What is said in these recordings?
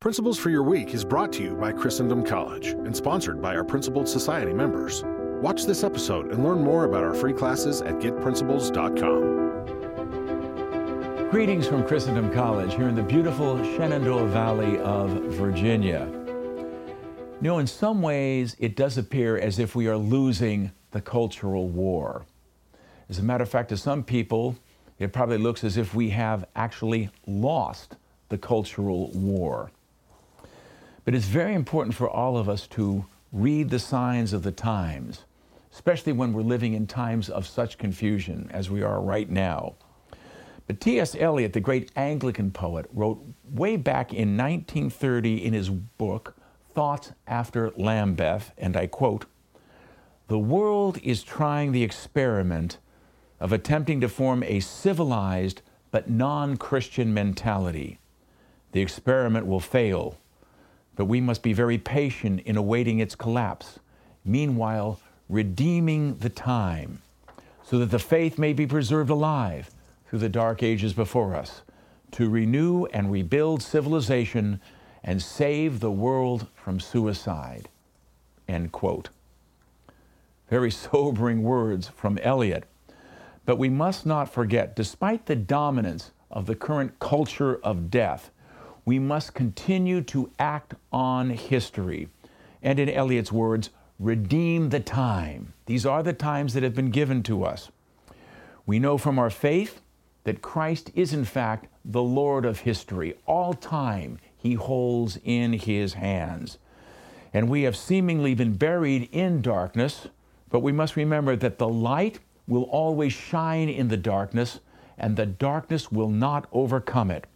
Principles for Your Week is brought to you by Christendom College and sponsored by our Principled Society members. Watch this episode and learn more about our free classes at getprinciples.com. Greetings from Christendom College here in the beautiful Shenandoah Valley of Virginia. You know, in some ways, it does appear as if we are losing the cultural war. As a matter of fact, to some people, it probably looks as if we have actually lost the cultural war. But it's very important for all of us to read the signs of the times, especially when we're living in times of such confusion as we are right now. But T.S. Eliot, the great Anglican poet, wrote way back in 1930 in his book, Thoughts After Lambeth, and I quote, The world is trying the experiment of attempting to form a civilized but non Christian mentality. The experiment will fail but we must be very patient in awaiting its collapse, meanwhile, redeeming the time so that the faith may be preserved alive through the dark ages before us, to renew and rebuild civilization and save the world from suicide. End quote. Very sobering words from Eliot. But we must not forget, despite the dominance of the current culture of death, we must continue to act on history. And in Eliot's words, redeem the time. These are the times that have been given to us. We know from our faith that Christ is, in fact, the Lord of history. All time he holds in his hands. And we have seemingly been buried in darkness, but we must remember that the light will always shine in the darkness, and the darkness will not overcome it.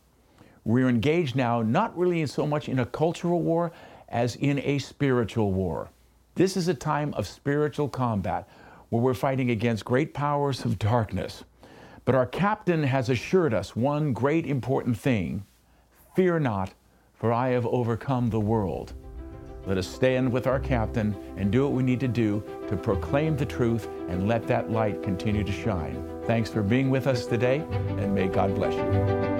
We're engaged now not really so much in a cultural war as in a spiritual war. This is a time of spiritual combat where we're fighting against great powers of darkness. But our captain has assured us one great important thing Fear not, for I have overcome the world. Let us stand with our captain and do what we need to do to proclaim the truth and let that light continue to shine. Thanks for being with us today, and may God bless you.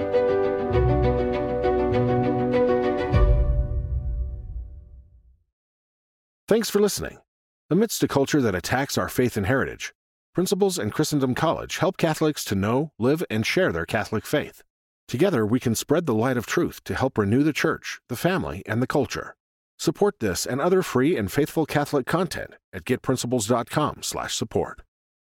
Thanks for listening. Amidst a culture that attacks our faith and heritage, Principles and Christendom College help Catholics to know, live, and share their Catholic faith. Together, we can spread the light of truth to help renew the church, the family, and the culture. Support this and other free and faithful Catholic content at getprinciples.com/support.